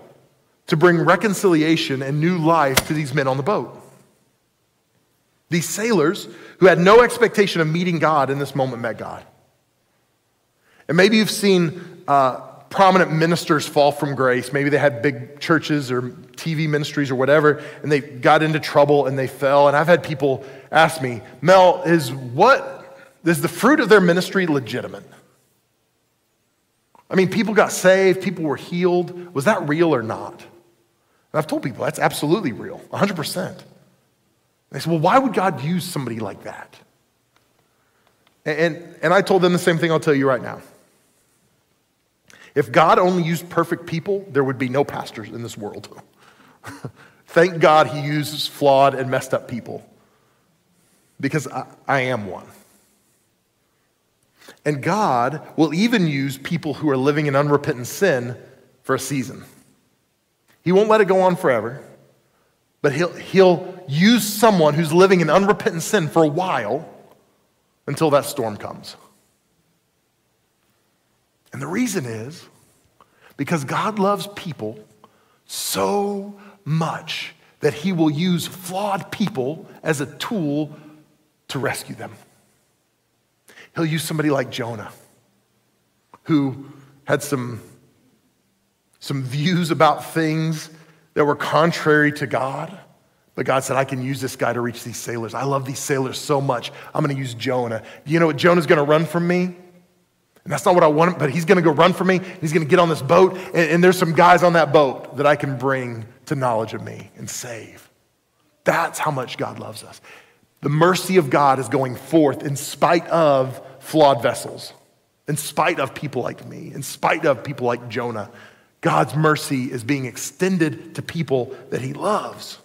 Speaker 2: to bring reconciliation and new life to these men on the boat. These sailors who had no expectation of meeting God in this moment met God. And maybe you've seen uh, prominent ministers fall from grace. Maybe they had big churches or TV ministries or whatever, and they got into trouble and they fell. And I've had people ask me, Mel, is what is the fruit of their ministry legitimate? I mean, people got saved, people were healed. Was that real or not? And I've told people that's absolutely real, 100%. They said, well, why would God use somebody like that? And, and, and I told them the same thing I'll tell you right now. If God only used perfect people, there would be no pastors in this world. (laughs) Thank God he uses flawed and messed up people because I, I, am one. And God will even use people who are living in unrepentant sin for a season. He won't let it go on forever, but he'll, he'll use someone who's living in unrepentant sin for a while until that storm comes. And the reason is because God loves people so much that he will use flawed people as a tool to rescue them. He'll use somebody like Jonah, who had some, some views about things that were contrary to God. But God said, I can use this guy to reach these sailors. I love these sailors so much. I'm going to use Jonah. You know what? Jonah's going to run from me. And that's not what I want, but he's going to go run for me. He's going to get on this boat, and, and there's some guys on that boat that I can bring to knowledge of me and save. That's how much God loves us. The mercy of God is going forth in spite of flawed vessels, in spite of people like me, in spite of people like Jonah. God's mercy is being extended to people that he loves.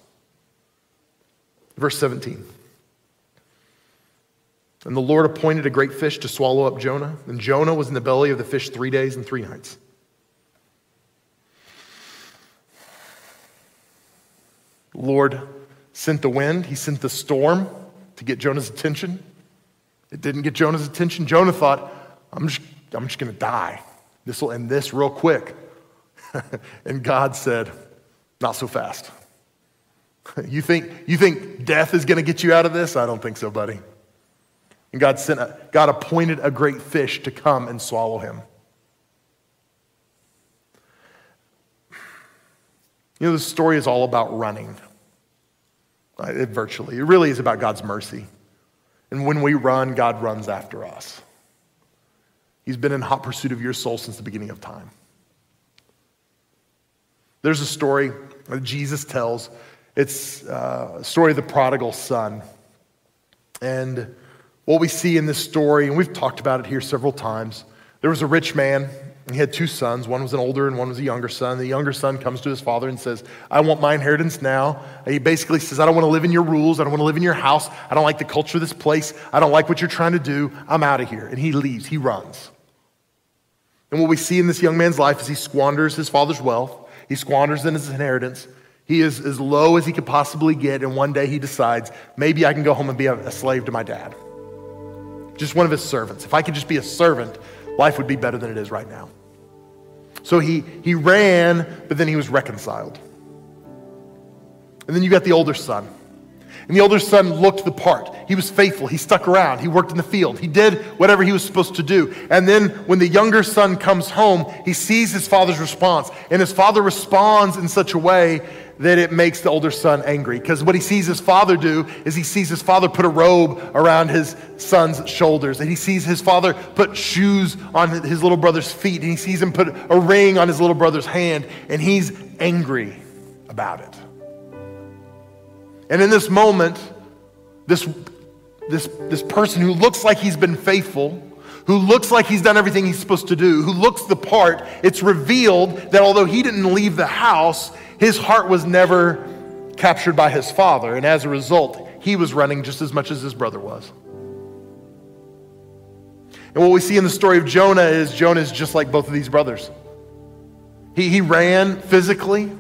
Speaker 2: Verse 17. And the Lord appointed a great fish to swallow up Jonah. And Jonah was in the belly of the fish three days and three nights. Lord sent the wind, he sent the storm to get Jonah's attention. It didn't get Jonah's attention. Jonah thought, I'm just, I'm just going to die. This will end this real quick. (laughs) and God said, Not so fast. (laughs) you, think, you think death is going to get you out of this? I don't think so, buddy. And God, sent a, God appointed a great fish to come and swallow him. You know, the story is all about running, it, virtually. It really is about God's mercy. And when we run, God runs after us. He's been in hot pursuit of your soul since the beginning of time. There's a story that Jesus tells. It's uh, a story of the prodigal son. And what we see in this story, and we've talked about it here several times, there was a rich man. He had two sons. One was an older and one was a younger son. The younger son comes to his father and says, I want my inheritance now. And he basically says, I don't want to live in your rules. I don't want to live in your house. I don't like the culture of this place. I don't like what you're trying to do. I'm out of here. And he leaves. He runs. And what we see in this young man's life is he squanders his father's wealth. He squanders in his inheritance. He is as low as he could possibly get, and one day he decides, maybe I can go home and be a slave to my dad. Just one of his servants. If I could just be a servant, life would be better than it is right now. So he, he ran, but then he was reconciled. And then you got the older son. And the older son looked the part. He was faithful. He stuck around. He worked in the field. He did whatever he was supposed to do. And then when the younger son comes home, he sees his father's response. And his father responds in such a way that it makes the older son angry. Because what he sees his father do is he sees his father put a robe around his son's shoulders. And he sees his father put shoes on his little brother's feet. And he sees him put a ring on his little brother's hand. And he's angry about it. And in this moment, this, this, this person who looks like he's been faithful, who looks like he's done everything he's supposed to do, who looks the part, it's revealed that although he didn't leave the house, his heart was never captured by his father. And as a result, he was running just as much as his brother was. And what we see in the story of Jonah is Jonah is just like both of these brothers. He, he ran physically,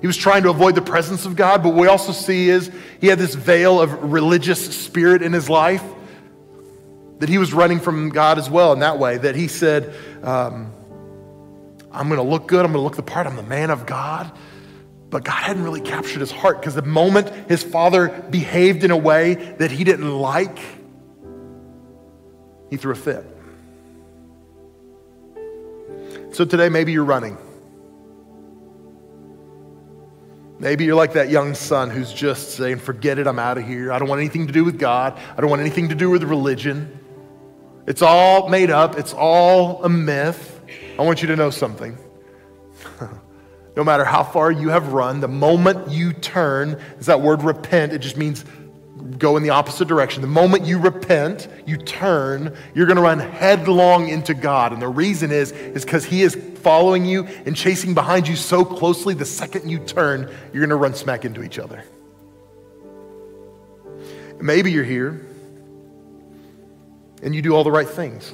Speaker 2: he was trying to avoid the presence of God, but what we also see is he had this veil of religious spirit in his life that he was running from God as well in that way, that he said, um, I'm going to look good, I'm going to look the part, I'm the man of God. But God hadn't really captured his heart because the moment his father behaved in a way that he didn't like, he threw a fit. So today, maybe you're running. Maybe you're like that young son who's just saying, Forget it, I'm out of here. I don't want anything to do with God. I don't want anything to do with religion. It's all made up, it's all a myth. I want you to know something. (laughs) no matter how far you have run, the moment you turn, is that word repent, it just means go in the opposite direction. The moment you repent, you turn, you're going to run headlong into God. And the reason is is cuz he is following you and chasing behind you so closely the second you turn, you're going to run smack into each other. Maybe you're here and you do all the right things.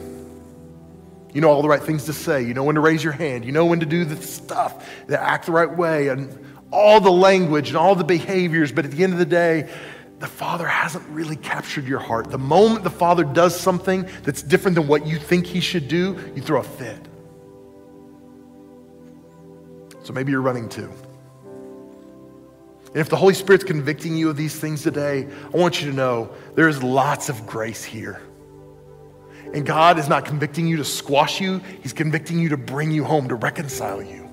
Speaker 2: You know all the right things to say. You know when to raise your hand. You know when to do the stuff, to act the right way, and all the language and all the behaviors. But at the end of the day, the Father hasn't really captured your heart. The moment the Father does something that's different than what you think He should do, you throw a fit. So maybe you're running too. And if the Holy Spirit's convicting you of these things today, I want you to know there's lots of grace here. And God is not convicting you to squash you, He's convicting you to bring you home, to reconcile you.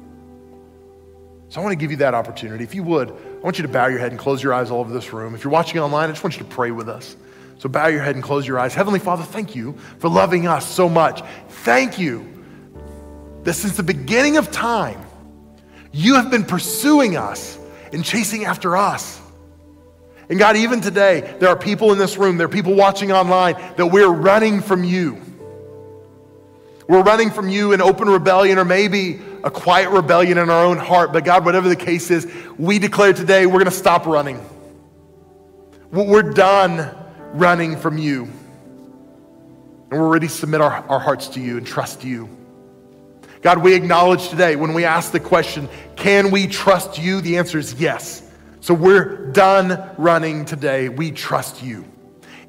Speaker 2: So I want to give you that opportunity. If you would, I want you to bow your head and close your eyes all over this room. If you're watching online, I just want you to pray with us. So bow your head and close your eyes. Heavenly Father, thank you for loving us so much. Thank you that since the beginning of time, you have been pursuing us and chasing after us. And God, even today, there are people in this room, there are people watching online that we're running from you. We're running from you in open rebellion or maybe a quiet rebellion in our own heart. But God, whatever the case is, we declare today we're going to stop running. We're done running from you. And we're ready to submit our, our hearts to you and trust you. God, we acknowledge today when we ask the question, can we trust you? The answer is yes. So we're done running today. We trust you.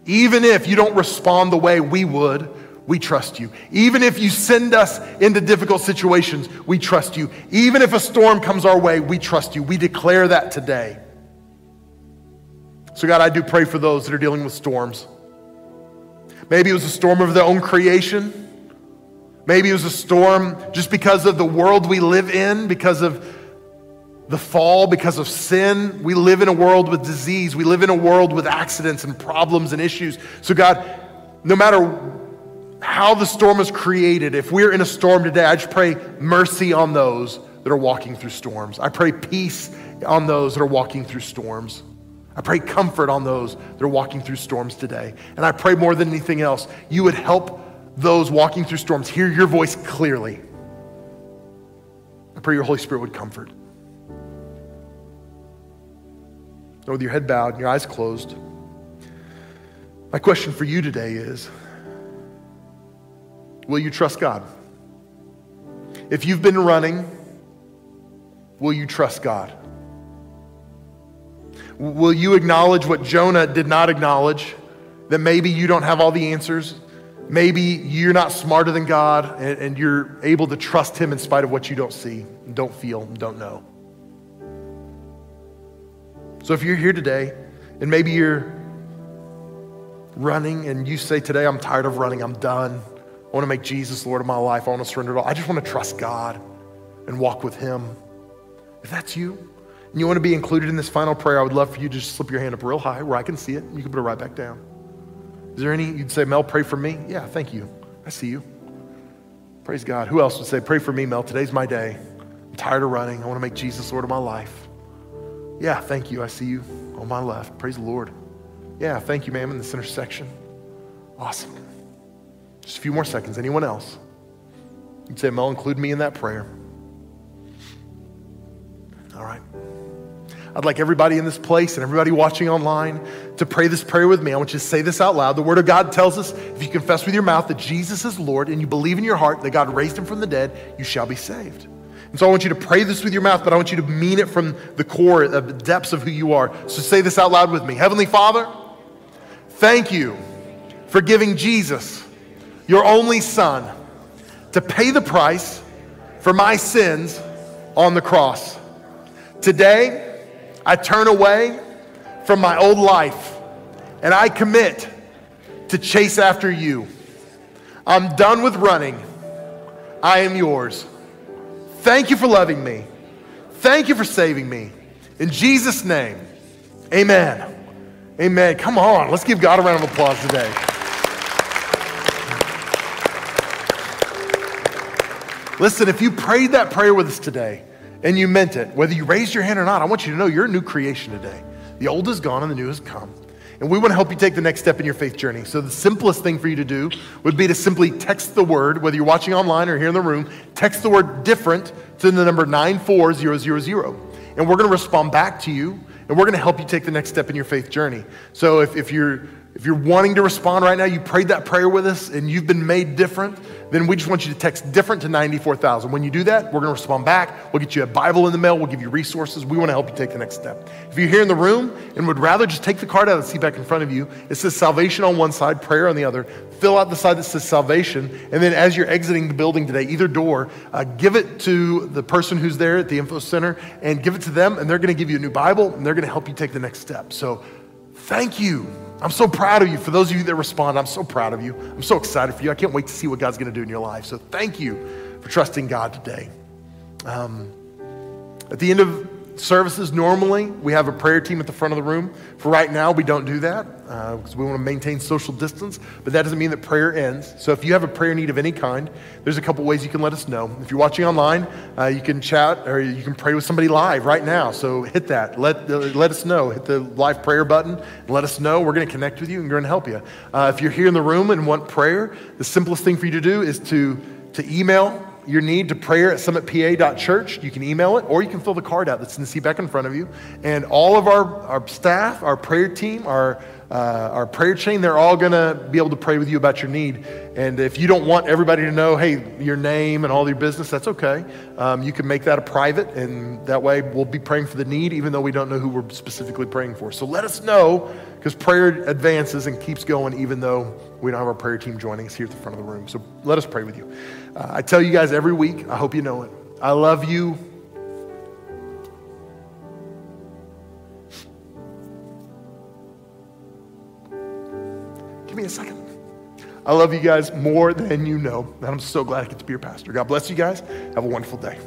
Speaker 2: Even if you don't respond the way we would, we trust you. Even if you send us into difficult situations, we trust you. Even if a storm comes our way, we trust you. We declare that today. So, God, I do pray for those that are dealing with storms. Maybe it was a storm of their own creation. Maybe it was a storm just because of the world we live in, because of the fall, because of sin. We live in a world with disease. We live in a world with accidents and problems and issues. So, God, no matter how the storm is created, if we're in a storm today, I just pray mercy on those that are walking through storms. I pray peace on those that are walking through storms. I pray comfort on those that are walking through storms today. And I pray more than anything else, you would help those walking through storms hear your voice clearly. I pray your Holy Spirit would comfort. With your head bowed and your eyes closed, my question for you today is Will you trust God? If you've been running, will you trust God? Will you acknowledge what Jonah did not acknowledge? That maybe you don't have all the answers. Maybe you're not smarter than God and, and you're able to trust Him in spite of what you don't see, don't feel, don't know. So if you're here today and maybe you're running and you say, Today I'm tired of running, I'm done. I want to make Jesus Lord of my life. I want to surrender it all. I just want to trust God and walk with Him. If that's you, and you want to be included in this final prayer, I would love for you to just slip your hand up real high where I can see it. You can put it right back down. Is there any, you'd say, Mel, pray for me? Yeah, thank you. I see you. Praise God. Who else would say, pray for me, Mel? Today's my day. I'm tired of running. I want to make Jesus Lord of my life. Yeah, thank you. I see you on my left. Praise the Lord. Yeah, thank you, ma'am, in the center section. Awesome. Just a few more seconds. Anyone else? You'd say, Mel, include me in that prayer. All right. I'd like everybody in this place and everybody watching online to pray this prayer with me. I want you to say this out loud. The Word of God tells us if you confess with your mouth that Jesus is Lord and you believe in your heart that God raised him from the dead, you shall be saved. And so I want you to pray this with your mouth, but I want you to mean it from the core, the depths of who you are. So say this out loud with me Heavenly Father, thank you for giving Jesus, your only Son, to pay the price for my sins on the cross. Today, I turn away from my old life and I commit to chase after you. I'm done with running. I am yours. Thank you for loving me. Thank you for saving me. In Jesus' name, amen. Amen. Come on, let's give God a round of applause today. Listen, if you prayed that prayer with us today and you meant it, whether you raised your hand or not, I want you to know you're a new creation today. The old is gone and the new has come. And we want to help you take the next step in your faith journey. So, the simplest thing for you to do would be to simply text the word, whether you're watching online or here in the room, text the word different to the number 94000. And we're going to respond back to you, and we're going to help you take the next step in your faith journey. So, if, if, you're, if you're wanting to respond right now, you prayed that prayer with us, and you've been made different, then we just want you to text different to 94,000. When you do that, we're going to respond back. We'll get you a Bible in the mail. We'll give you resources. We want to help you take the next step. If you're here in the room and would rather just take the card out of the seat back in front of you, it says salvation on one side, prayer on the other. Fill out the side that says salvation. And then as you're exiting the building today, either door, uh, give it to the person who's there at the info center and give it to them. And they're going to give you a new Bible and they're going to help you take the next step. So thank you. I'm so proud of you. For those of you that respond, I'm so proud of you. I'm so excited for you. I can't wait to see what God's going to do in your life. So thank you for trusting God today. Um, at the end of services, normally we have a prayer team at the front of the room. For right now, we don't do that because uh, we want to maintain social distance, but that doesn't mean that prayer ends. So if you have a prayer need of any kind, there's a couple ways you can let us know. If you're watching online, uh, you can chat or you can pray with somebody live right now. So hit that. Let, uh, let us know. Hit the live prayer button let us know. We're going to connect with you and we're going to help you. Uh, if you're here in the room and want prayer, the simplest thing for you to do is to, to email your need to prayer at summitpa.church, you can email it or you can fill the card out that's in the seat back in front of you. And all of our, our staff, our prayer team, our uh, our prayer chain. They're all going to be able to pray with you about your need. And if you don't want everybody to know, hey, your name and all your business, that's okay. Um, you can make that a private, and that way we'll be praying for the need, even though we don't know who we're specifically praying for. So let us know, because prayer advances and keeps going, even though we don't have our prayer team joining us here at the front of the room. So let us pray with you. Uh, I tell you guys every week, I hope you know it. I love you. Give me a second. I love you guys more than you know, and I'm so glad I get to be your pastor. God bless you guys. Have a wonderful day.